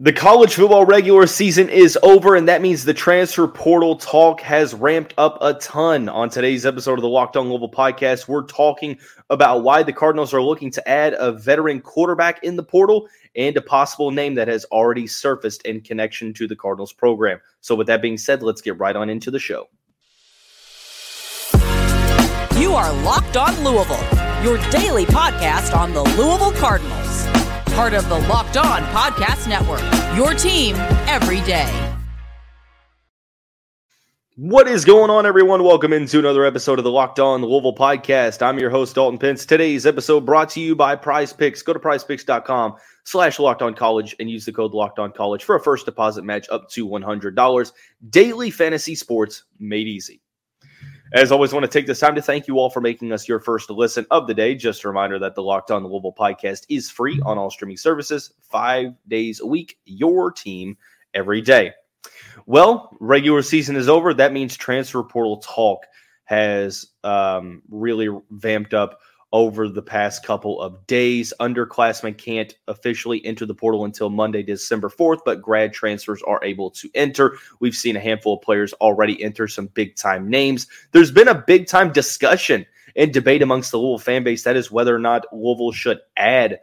The college football regular season is over, and that means the transfer portal talk has ramped up a ton. On today's episode of the Locked On Louisville podcast, we're talking about why the Cardinals are looking to add a veteran quarterback in the portal and a possible name that has already surfaced in connection to the Cardinals program. So, with that being said, let's get right on into the show. You are Locked On Louisville, your daily podcast on the Louisville Cardinals part of the Locked On Podcast Network. Your team every day. What is going on, everyone? Welcome into another episode of the Locked On Louisville podcast. I'm your host, Dalton Pence. Today's episode brought to you by Prize Picks. Go to prizepicks.com slash locked on college and use the code locked on college for a first deposit match up to $100. Daily fantasy sports made easy. As always, I want to take this time to thank you all for making us your first listen of the day. Just a reminder that the Locked On Louisville podcast is free on all streaming services, five days a week, your team every day. Well, regular season is over. That means transfer portal talk has um, really vamped up over the past couple of days. Underclassmen can't officially enter the portal until Monday, December 4th, but grad transfers are able to enter. We've seen a handful of players already enter some big time names. There's been a big time discussion and debate amongst the Louisville fan base that is whether or not Louisville should add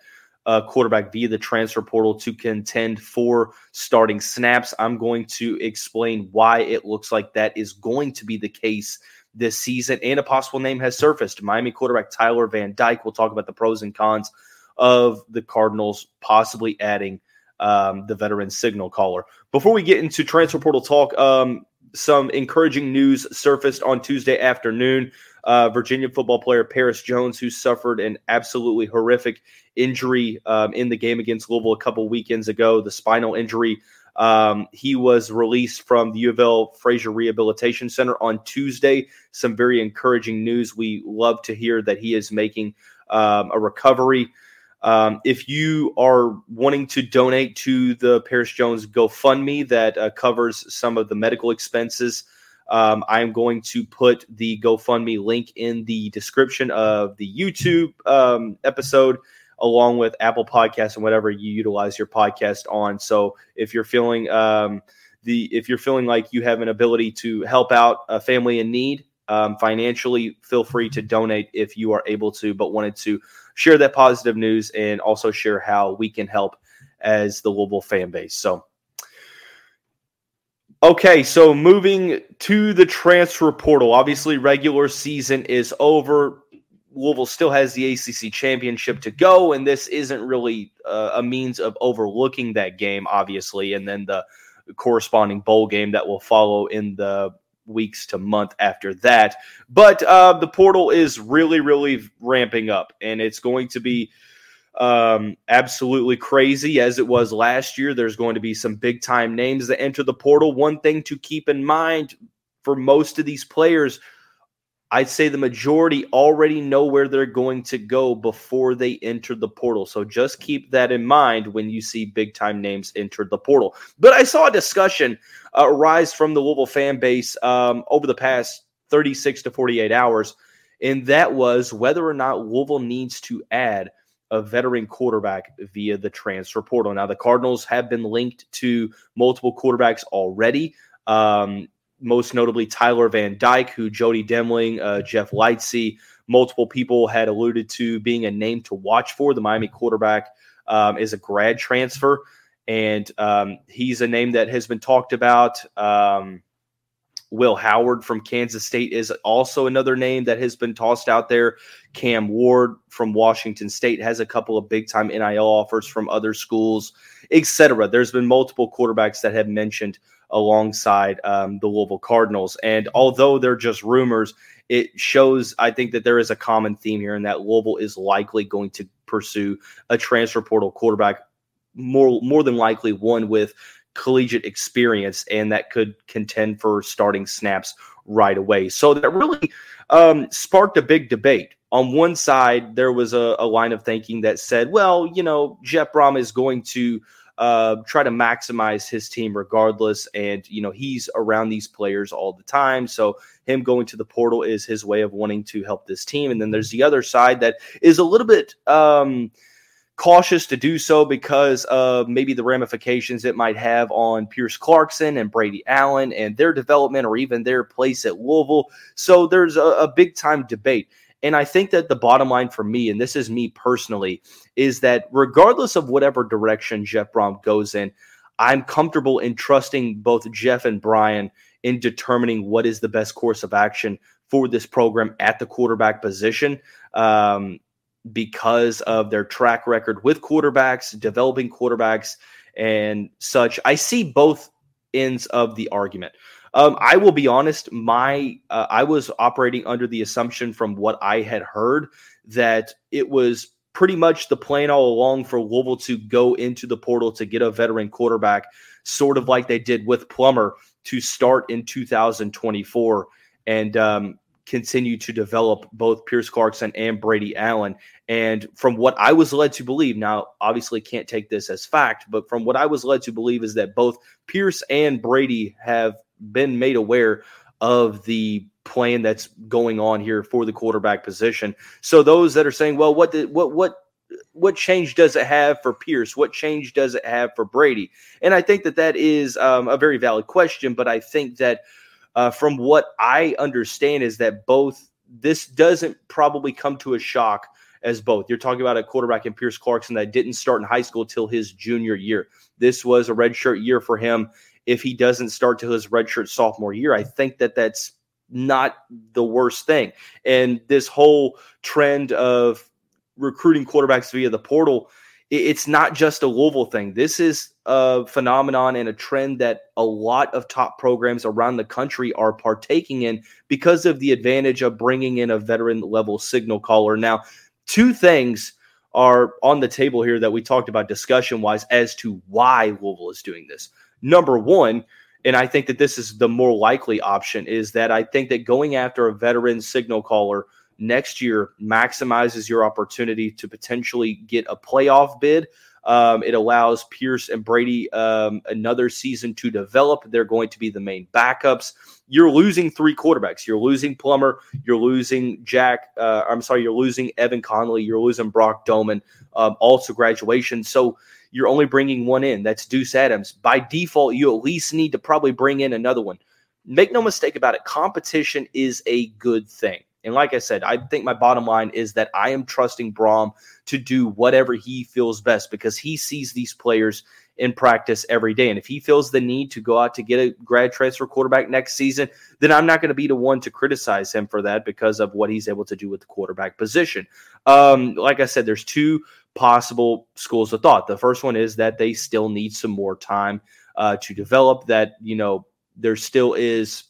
a quarterback via the transfer portal to contend for starting snaps. I'm going to explain why it looks like that is going to be the case this season, and a possible name has surfaced. Miami quarterback Tyler Van Dyke. We'll talk about the pros and cons of the Cardinals possibly adding um, the veteran signal caller. Before we get into transfer portal talk, um, some encouraging news surfaced on Tuesday afternoon. Uh, Virginia football player Perris Jones, who suffered an absolutely horrific injury um, in the game against Louisville a couple weekends ago, the spinal injury um, he was released from the U of L Frazier Rehabilitation Center on Tuesday. Some very encouraging news. We love to hear that he is making um, a recovery. Um, if you are wanting to donate to the Perris Jones GoFundMe that uh, covers some of the medical expenses, um, I'm going to put the GoFundMe link in the description of the YouTube um, episode along with Apple Podcasts and whatever you utilize your podcast on. So if you're feeling um, the if you're feeling like you have an ability to help out a family in need um, financially, feel free to donate if you are able to. But wanted to share that positive news and also share how we can help as the Louisville fan base. So. Okay, so moving to the transfer portal. Obviously, regular season is over. Louisville still has the ACC championship to go, and this isn't really uh, a means of overlooking that game, obviously, and then the corresponding bowl game that will follow in the weeks to month after that. But uh, the portal is really, really ramping up, and it's going to be um, absolutely crazy as it was last year. There's going to be some big time names that enter the portal. One thing to keep in mind for most of these players I'd say the majority already know where they're going to go before they enter the portal. So just keep that in mind when you see big time names enter the portal. But I saw a discussion uh, arise from the Louisville fan base um, over the past 36 to 48 hours, and that was whether or not Louisville needs to add a veteran quarterback via the transfer portal. Now, the Cardinals have been linked to multiple quarterbacks already. Um, most notably Tyler Van Dyke, who Jody Demling, uh, Jeff Lightsey, multiple people had alluded to being a name to watch for. The Miami quarterback um, is a grad transfer, and um, he's a name that has been talked about. Um, Will Howard from Kansas State is also another name that has been tossed out there. Cam Ward from Washington State has a couple of big time NIL offers from other schools, etc. There's been multiple quarterbacks that have mentioned alongside um, the Louisville Cardinals. And although they're just rumors, it shows, I think, that there is a common theme here, and that Louisville is likely going to pursue a transfer portal quarterback, more more than likely one with collegiate experience, and that could contend for starting snaps right away. So that really um, sparked a big debate. On one side, there was a, a line of thinking that said, well, you know, Jeff Brohm is going to uh, try to maximize his team regardless. And, you know, he's around these players all the time. So him going to the portal is his way of wanting to help this team. And then there's the other side that is a little bit um, cautious to do so because of maybe the ramifications it might have on Pierce Clarkson and Brady Allen and their development or even their place at Louisville. So there's a, a big time debate. And I think that the bottom line for me, and this is me personally, is that regardless of whatever direction Jeff Brohm goes in, I'm comfortable in trusting both Jeff and Brian in determining what is the best course of action for this program at the quarterback position. Um, because of their track record with quarterbacks, developing quarterbacks, and such. I see both ends of the argument. Um, I will be honest. My uh, I was operating under the assumption from what I had heard that it was pretty much the plan all along for Louisville to go into the portal to get a veteran quarterback, sort of like they did with Plummer to start in 2024. And um, continue to develop both Pierce Clarkson and Brady Allen. And from what I was led to believe, now obviously can't take this as fact, but from what I was led to believe is that both Pierce and Brady have been made aware of the plan that's going on here for the quarterback position. So those that are saying, well, what did what what what change does it have for Pierce? What change does it have for Brady? And I think that that is um, a very valid question, but I think that uh, from what I understand, is that both this doesn't probably come to a shock as both. You're talking about a quarterback in Pierce Clarkson that didn't start in high school till his junior year. This was a redshirt year for him. If he doesn't start till his redshirt sophomore year, I think that that's not the worst thing. And this whole trend of recruiting quarterbacks via the portal it's not just a Louisville thing. This is a phenomenon and a trend that a lot of top programs around the country are partaking in because of the advantage of bringing in a veteran level signal caller. Now, two things are on the table here that we talked about discussion wise as to why Louisville is doing this. Number one, and I think that this is the more likely option, is that I think that going after a veteran signal caller next year maximizes your opportunity to potentially get a playoff bid. Um, it allows Pierce and Brady um, another season to develop. They're going to be the main backups. You're losing three quarterbacks. You're losing Plummer. You're losing Jack. Uh, I'm sorry. You're losing Evan Conley. You're losing Brock Domann. Um, also graduation. So you're only bringing one in. That's Deuce Adams. By default, you at least need to probably bring in another one. Make no mistake about it. Competition is a good thing. And like I said, I think my bottom line is that I am trusting Brohm to do whatever he feels best because he sees these players in practice every day. And if he feels the need to go out to get a grad transfer quarterback next season, then I'm not going to be the one to criticize him for that because of what he's able to do with the quarterback position. Um, like I said, there's two possible schools of thought. The first one is that they still need some more time uh, to develop, that, you know, there still is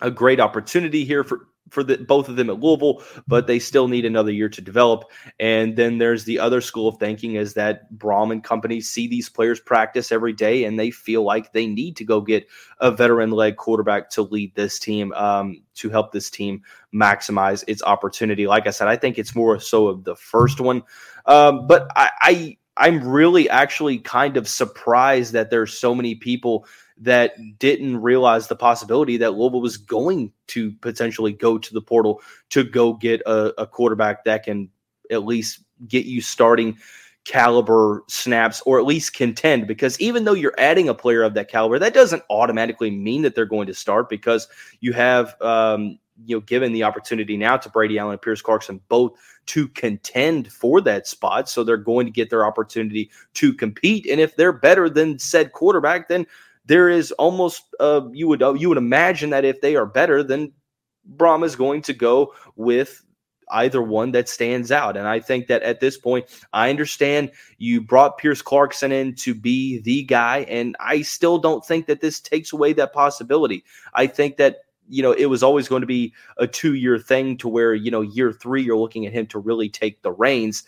a great opportunity here for for the, both of them at Louisville, but they still need another year to develop. And then there's the other school of thinking is that Brohm and company see these players practice every day and they feel like they need to go get a veteran led quarterback to lead this team, um, to help this team maximize its opportunity. Like I said, I think it's more so of the first one. Um, but I, I I'm really actually kind of surprised that there's so many people that didn't realize the possibility that Louisville was going to potentially go to the portal to go get a, a quarterback that can at least get you starting caliber snaps or at least contend. Because even though you're adding a player of that caliber that doesn't automatically mean that they're going to start because you have um, you know given the opportunity now to Brady Allen and Pierce Clarkson both to contend for that spot. So they're going to get their opportunity to compete. And if they're better than said quarterback then there is almost uh, you would uh, you would imagine that if they are better, then Brahma is going to go with either one that stands out. And I think that at this point, I understand you brought Pierce Clarkson in to be the guy, and I still don't think that this takes away that possibility. I think that you know it was always going to be a two year thing to where you know year three you're looking at him to really take the reins.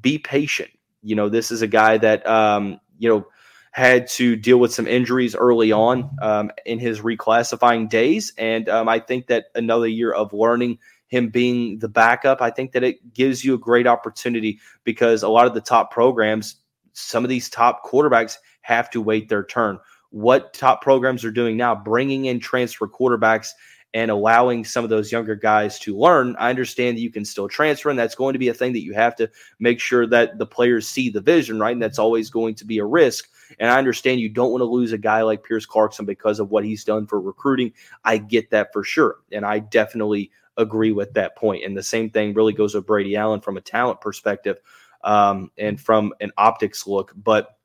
Be patient. You know this is a guy that um, you know had to deal with some injuries early on um, in his reclassifying days. And um, I think that another year of learning him being the backup, I think that it gives you a great opportunity because a lot of the top programs, some of these top quarterbacks have to wait their turn. What top programs are doing now, bringing in transfer quarterbacks and allowing some of those younger guys to learn. I understand that you can still transfer, and that's going to be a thing that you have to make sure that the players see the vision, right? And that's always going to be a risk. And I understand you don't want to lose a guy like Pierce Clarkson because of what he's done for recruiting. I get that for sure. And I definitely agree with that point. And the same thing really goes with Brady Allen from a talent perspective um, and from an optics look. But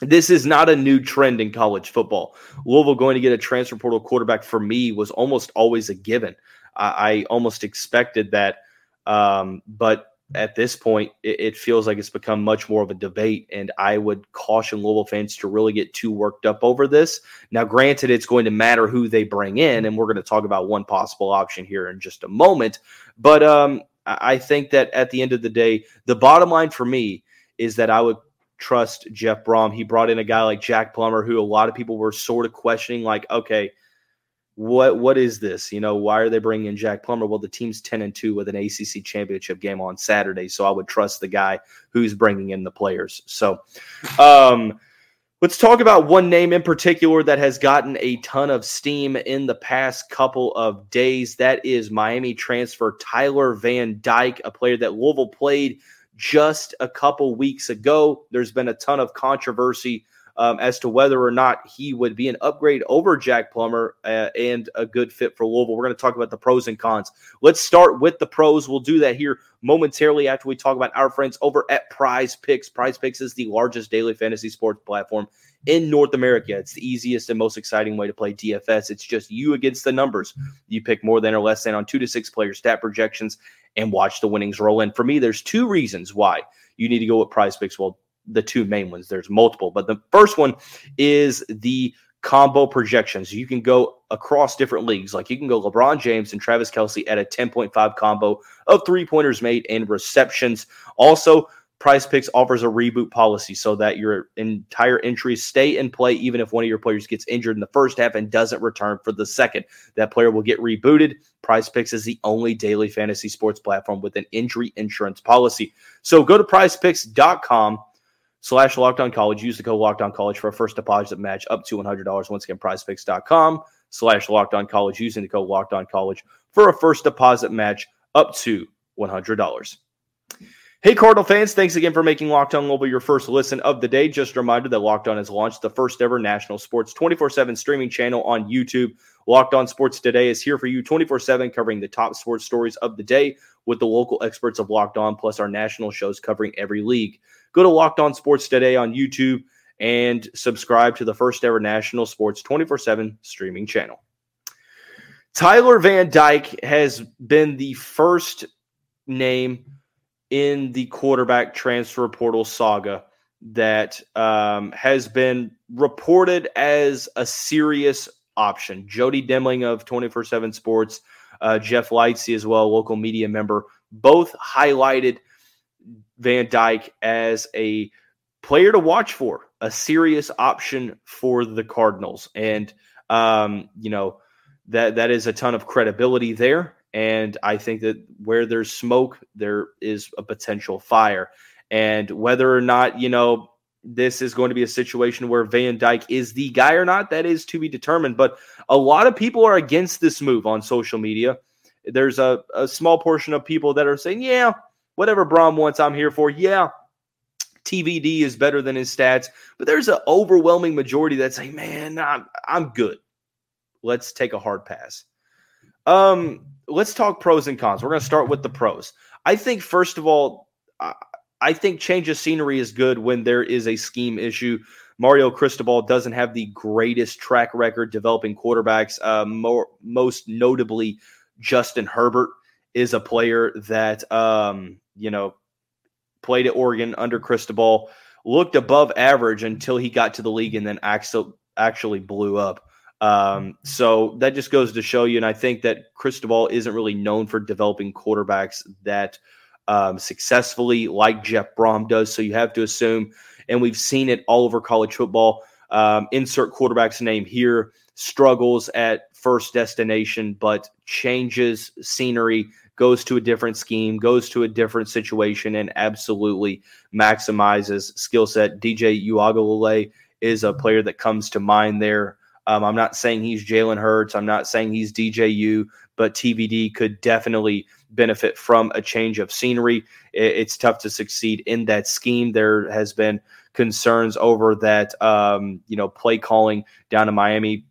this is not a new trend in college football. Louisville going to get a transfer portal quarterback for me was almost always a given. I, I almost expected that. Um, but at this point, it, it, feels like it's become much more of a debate. And I would caution Louisville fans to really get too worked up over this. Now, granted, it's going to matter who they bring in. And we're going to talk about one possible option here in just a moment. But um, I think that at the end of the day, the bottom line for me is that I would trust Jeff Brohm. He brought in a guy like Jack Plummer, who a lot of people were sort of questioning, like, okay, what what is this? You know, why are they bringing in Jack Plummer? Well, the team's ten and two with an ACC championship game on Saturday, so I would trust the guy who's bringing in the players. So, um, let's talk about one name in particular that has gotten a ton of steam in the past couple of days. That is Miami transfer Tyler Van Dyke, a player that Louisville played just a couple weeks ago. There's been a ton of controversy um, as to whether or not he would be an upgrade over Jack Plummer uh, and a good fit for Louisville. We're going to talk about the pros and cons. Let's start with the pros. We'll do that here momentarily after we talk about our friends over at Prize Picks. Prize Picks is the largest daily fantasy sports platform in North America. It's the easiest and most exciting way to play DFS. It's just you against the numbers. You pick more than or less than on two to six player stat projections and watch the winnings roll in. For me, there's two reasons why you need to go with Prize Picks. Well, the two main ones. There's multiple, but the first one is the combo projections. You can go across different leagues. Like you can go LeBron James and Travis Kelce at a 10.5 combo of three pointers made and receptions. Also, Prize Picks offers a reboot policy so that your entire entries stay in play even if one of your players gets injured in the first half and doesn't return for the second. That player will get rebooted. Prize Picks is the only daily fantasy sports platform with an injury insurance policy. So go to prizepicks.com slash locked on college. Use the code locked on college for a first deposit match up to $100. Once again, prizepicks.com slash locked on college using the code locked on college for a first deposit match up to $100. Hey, Cardinal fans, thanks again for making Locked On Global your first listen of the day. Just a reminder that Locked On has launched the first ever national sports 24 7 streaming channel on YouTube. Locked On Sports Today is here for you 24 7, covering the top sports stories of the day with the local experts of Locked On, plus our national shows covering every league. Go to Locked On Sports today on YouTube and subscribe to the first ever national sports 24 7 streaming channel. Tyler Van Dyke has been the first name in the quarterback transfer portal saga that um, has been reported as a serious option. Jody Demling of 24 7 Sports, uh, Jeff Lightsey as well, local media member, both highlighted Van Dyke as a player to watch for, a serious option for the Cardinals. And, um, you know, that that is a ton of credibility there. And I think that where there's smoke, there is a potential fire. And whether or not, you know, this is going to be a situation where Van Dyke is the guy or not, that is to be determined. But a lot of people are against this move on social media. There's a, a small portion of people that are saying, yeah, whatever Brohm wants, I'm here for. Yeah, TVD is better than his stats, but there's an overwhelming majority that say, man, I'm, I'm good. Let's take a hard pass. Um, let's talk pros and cons. We're going to start with the pros. I think, first of all, I think change of scenery is good when there is a scheme issue. Mario Cristobal doesn't have the greatest track record developing quarterbacks. Uh, more, most notably, Justin Herbert is a player that um, you know played at Oregon under Cristobal, looked above average until he got to the league and then actually actually blew up. Um, so that just goes to show you, and I think that Cristobal isn't really known for developing quarterbacks that um, successfully like Jeff Brohm does. So you have to assume, and we've seen it all over college football. Um, insert quarterback's name here struggles at first destination, but changes scenery, goes to a different scheme, goes to a different situation, and absolutely maximizes skill set. DJ Uiagalelei is a player that comes to mind there Um, I'm not saying he's Jalen Hurts. I'm not saying he's DJU, but TVD could definitely benefit from a change of scenery. It's tough to succeed in that scheme. There has been concerns over that, um, you know, play calling down in Miami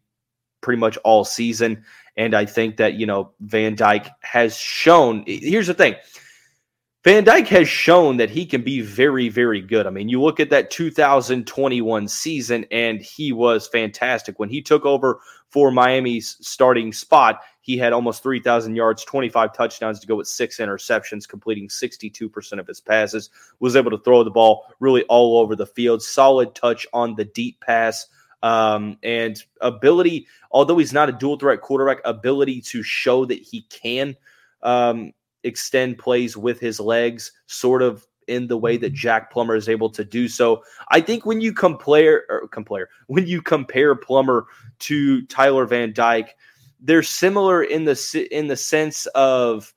pretty much all season. And I think that, you know, Van Dyke has shown. Here's the thing Van Dyke has shown that he can be very, very good. I mean, you look at that 2021 season, and he was fantastic. When he took over for Miami's starting spot, he had almost 3,000 yards, 25 touchdowns to go with six interceptions, completing 62% of his passes, was able to throw the ball really all over the field, solid touch on the deep pass. Um, and ability, although he's not a dual threat quarterback, ability to show that he can um, extend plays with his legs, sort of in the way that mm-hmm. Jack Plummer is able to do so. I think when you compare compare when you compare Plummer to Tyler Van Dyke, they're similar in the in the sense of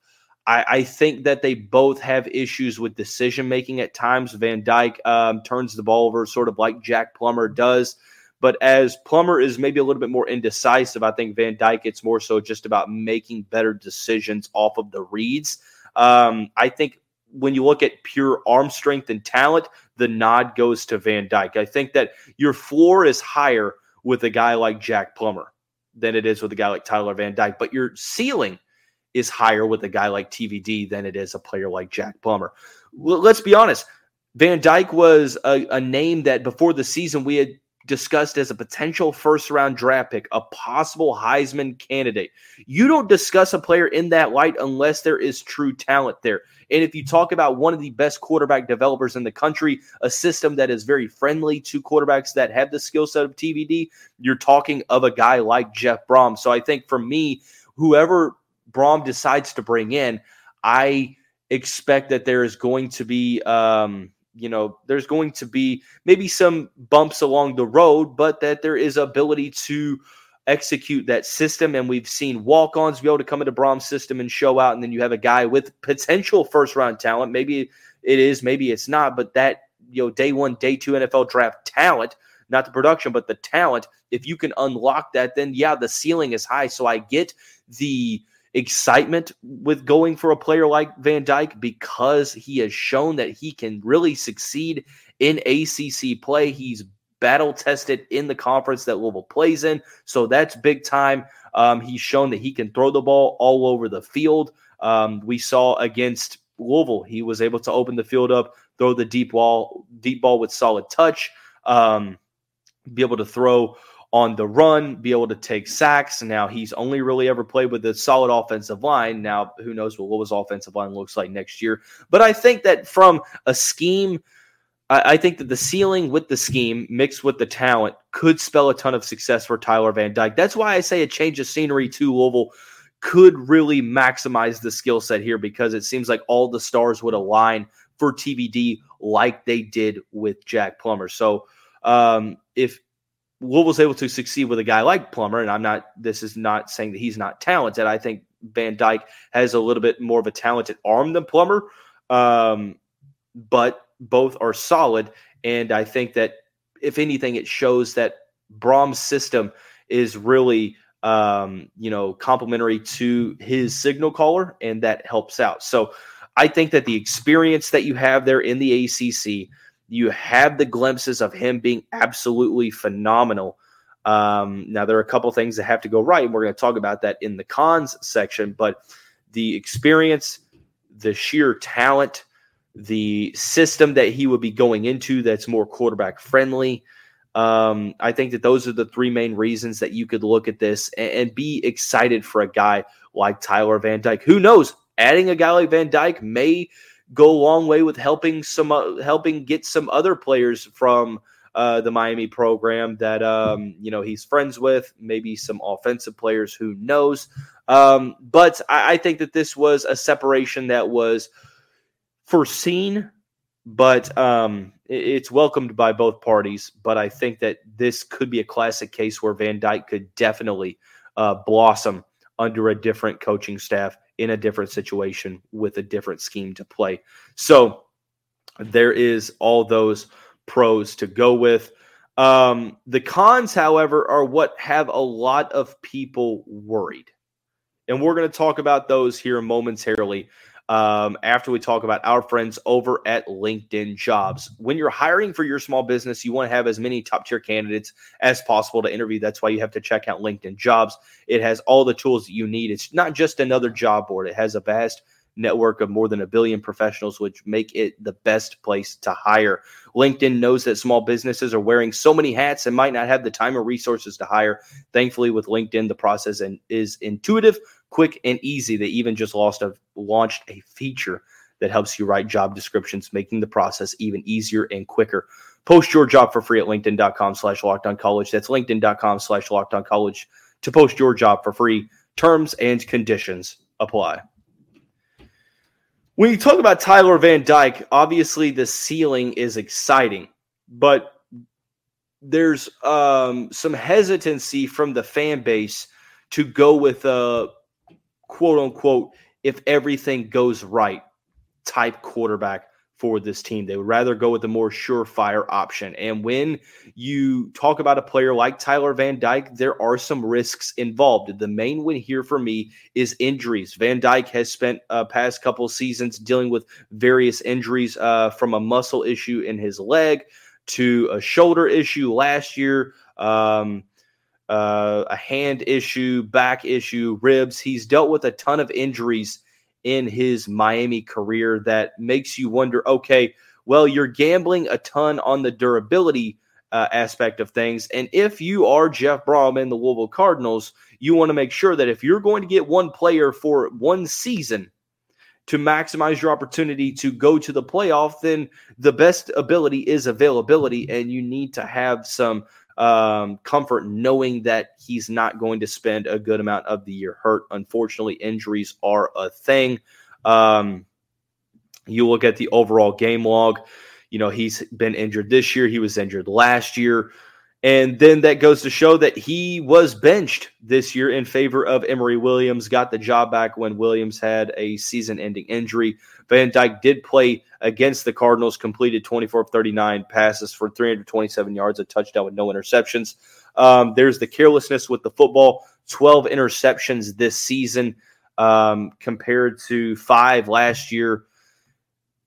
I, I think that they both have issues with decision making at times. Van Dyke um, turns the ball over sort of like Jack Plummer does. But as Plummer is maybe a little bit more indecisive, I think Van Dyke, it's more so just about making better decisions off of the reads. Um, I think when you look at pure arm strength and talent, the nod goes to Van Dyke. I think that your floor is higher with a guy like Jack Plummer than it is with a guy like Tyler Van Dyke, but your ceiling is higher with a guy like TVD than it is a player like Jack Plummer. let's be honest. Van Dyke was a, a name that before the season we had discussed as a potential first round draft pick, a possible Heisman candidate. You don't discuss a player in that light unless there is true talent there. And if you talk about one of the best quarterback developers in the country, a system that is very friendly to quarterbacks that have the skill set of TVD, you're talking of a guy like Jeff Brohm. So I think for me, whoever Brohm decides to bring in, I expect that there is going to be um, you know, there's going to be maybe some bumps along the road, but that there is ability to execute that system. And we've seen walk ons be able to come into Brohm's system and show out. And then you have a guy with potential first round talent. Maybe it is, maybe it's not, but that, you know, day one, day two NFL draft talent, not the production, but the talent. If you can unlock that, then yeah, the ceiling is high. So I get the excitement with going for a player like Van Dyke because he has shown that he can really succeed in ACC play. He's battle tested in the conference that Louisville plays in. So that's big time. Um, he's shown that he can throw the ball all over the field. Um, we saw against Louisville, he was able to open the field up, throw the deep ball, deep ball with solid touch, um, be able to throw on the run, be able to take sacks. Now he's only really ever played with a solid offensive line. Now who knows what his offensive line looks like next year? But I think that from a scheme, I, I think that the ceiling with the scheme mixed with the talent could spell a ton of success for Tyler Van Dyke. That's why I say a change of scenery to Louisville could really maximize the skill set here because it seems like all the stars would align for TVD like they did with Jack Plummer. So um, if Louisville's able to succeed with a guy like Plummer, and I'm not. This is not saying that he's not talented. I think Van Dyke has a little bit more of a talented arm than Plummer, um, but both are solid. And I think that if anything, it shows that Brohm's system is really, um, you know, complementary to his signal caller, and that helps out. So I think that the experience that you have there in the ACC you have the glimpses of him being absolutely phenomenal. Um, now, there are a couple things that have to go right, and we're going to talk about that in the cons section. But the experience, the sheer talent, the system that he would be going into that's more quarterback friendly. Um, I think that those are the three main reasons that you could look at this and, and, be excited for a guy like Tyler Van Dyke. Who knows? Adding a guy like Van Dyke may go a long way with helping some uh, helping get some other players from uh, the Miami program that um, you know he's friends with, maybe some offensive players who knows. Um, but I, I, think that this was a separation that was foreseen, but um, it, it's welcomed by both parties. But I think that this could be a classic case where Van Dyke could definitely uh, blossom under a different coaching staff in a different situation with a different scheme to play. So there is all those pros to go with. Um, the cons, however, are what have a lot of people worried. And we're going to talk about those here momentarily um, after we talk about our friends over at LinkedIn Jobs. When you're hiring for your small business, you want to have as many top tier candidates as possible to interview. That's why you have to check out LinkedIn Jobs. It has all the tools that you need. It's not just another job board, it has a vast network of more than a billion professionals, which make it the best place to hire. LinkedIn knows that small businesses are wearing so many hats and might not have the time or resources to hire. Thankfully, with LinkedIn, the process is intuitive, quick, and easy. They even just lost a, launched a feature that helps you write job descriptions, making the process even easier and quicker. Post your job for free at LinkedIn.com slash locked on college. That's LinkedIn.com slash locked on college to post your job for free. Terms and conditions apply. When you talk about Tyler Van Dyke, obviously the ceiling is exciting, but there's um, some hesitancy from the fan base to go with a quote unquote, if everything goes right type quarterback for this team. They would rather go with the more surefire option. And when you talk about a player like Tyler Van Dyke, there are some risks involved. The main one here for me is injuries. Van Dyke has spent uh, past couple seasons dealing with various injuries uh, from a muscle issue in his leg to a shoulder issue last year. Um, uh, a hand issue, back issue, ribs. He's dealt with a ton of injuries in his Miami career that makes you wonder okay, well, you're gambling a ton on the durability uh, aspect of things. And if you are Jeff Brohm and the Louisville Cardinals, you want to make sure that if you're going to get one player for one season to maximize your opportunity to go to the playoff, then the best ability is availability. And you need to have some um, comfort knowing that he's not going to spend a good amount of the year hurt. Unfortunately, injuries are a thing. Um, you look at the overall game log. You know, he's been injured this year. He was injured last year. And then that goes to show that he was benched this year in favor of Emory Williams, got the job back when Williams had a season ending injury. Van Dyke did play against the Cardinals, completed 24 of 39 passes for 327 yards, a touchdown with no interceptions. Um, there's the carelessness with the football 12 interceptions this season um, compared to five last year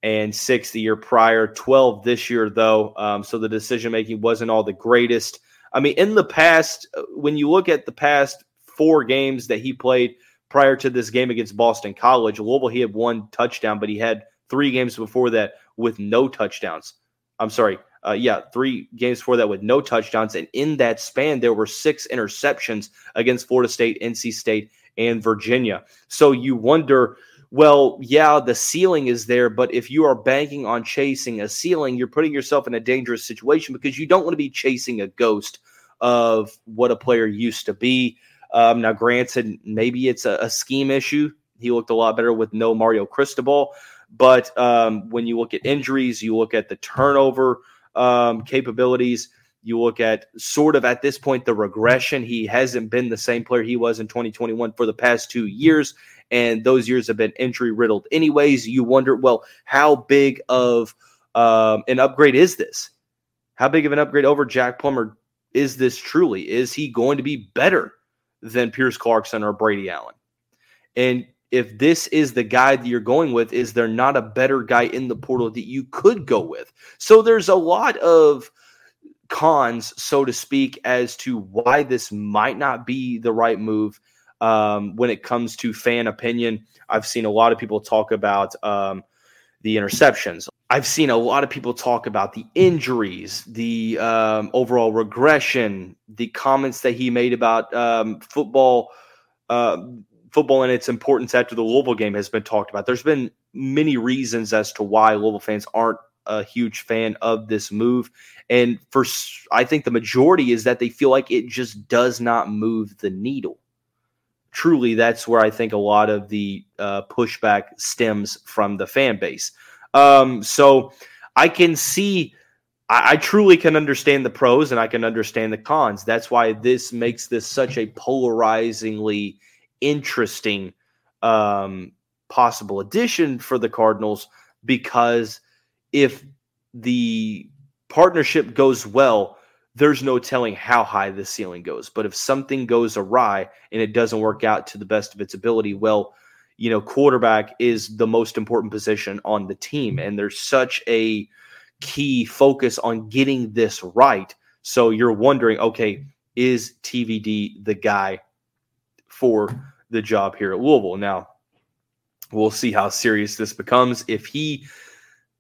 and six the year prior, 12 this year, though. Um, so the decision making wasn't all the greatest. I mean, in the past, uh, when you look at the past four games that he played prior to this game against Boston College, Louisville, he had one touchdown, but he had three games before that with no touchdowns. I'm sorry. Uh, yeah, three games before that with no touchdowns. And in that span, there were six interceptions against Florida State, NC State, and Virginia. So you wonder well, yeah, the ceiling is there, but if you are banking on chasing a ceiling, you're putting yourself in a dangerous situation because you don't want to be chasing a ghost of what a player used to be. Um, now, granted, maybe it's a, a, scheme issue. He looked a lot better with no Mario Cristobal, but um, when you look at injuries, you look at the turnover um, capabilities. You look at sort of at this point the regression. He hasn't been the same player he was in 2021 for the past two years and those years have been injury riddled. Anyways, you wonder, well, how big of um, an upgrade is this? How big of an upgrade over Jack Plummer is this truly? Is he going to be better than Pierce Clarkson or Brady Allen? And if this is the guy that you're going with, is there not a better guy in the portal that you could go with? So there's a lot of cons, so to speak, as to why this might not be the right move um, when it comes to fan opinion. I've seen a lot of people talk about um, the interceptions. I've seen a lot of people talk about the injuries, the um, overall regression, the comments that he made about um, football. Uh, football and its importance after the Louisville game has been talked about. There's been many reasons as to why Louisville fans aren't a huge fan of this move. And for I think the majority is that they feel like it just does not move the needle truly that's where I think a lot of the uh, pushback stems from the fan base. Um, so I can see, I, I, truly can understand the pros and I can understand the cons. That's why this makes this such a polarizingly interesting um, possible addition for the Cardinals because if the partnership goes well, there's no telling how high the ceiling goes. But if something goes awry and it doesn't work out to the best of its ability, well, you know, quarterback is the most important position on the team. And there's such a key focus on getting this right. So you're wondering, okay, is TVD the guy for the job here at Louisville? Now, we'll see how serious this becomes. If he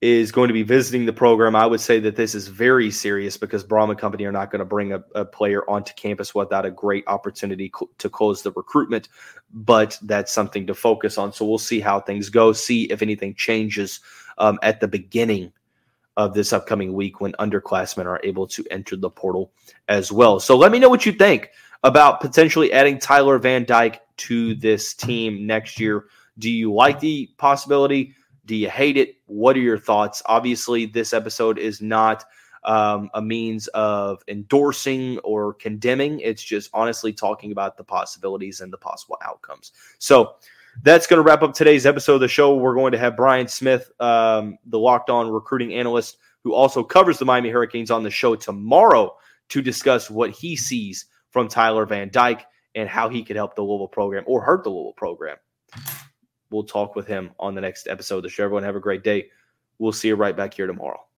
is going to be visiting the program, I would say that this is very serious because Brohm and company are not going to bring a, a, player onto campus without a great opportunity co- to close the recruitment. But that's something to focus on. So we'll see how things go, see if anything changes um, at the beginning of this upcoming week when underclassmen are able to enter the portal as well. So let me know what you think about potentially adding Tyler Van Dyke to this team next year. Do you like the possibility? Do you hate it? What are your thoughts? Obviously, this episode is not um, a means of endorsing or condemning. It's just honestly talking about the possibilities and the possible outcomes. So that's going to wrap up today's episode of the show. We're going to have Brian Smith, um, the locked on recruiting analyst, who also covers the Miami Hurricanes on the show tomorrow to discuss what he sees from Tyler Van Dyke and how he could help the Louisville program or hurt the Louisville program we'll talk with him on the next episode of the show. Everyone have a great day. We'll see you right back here tomorrow.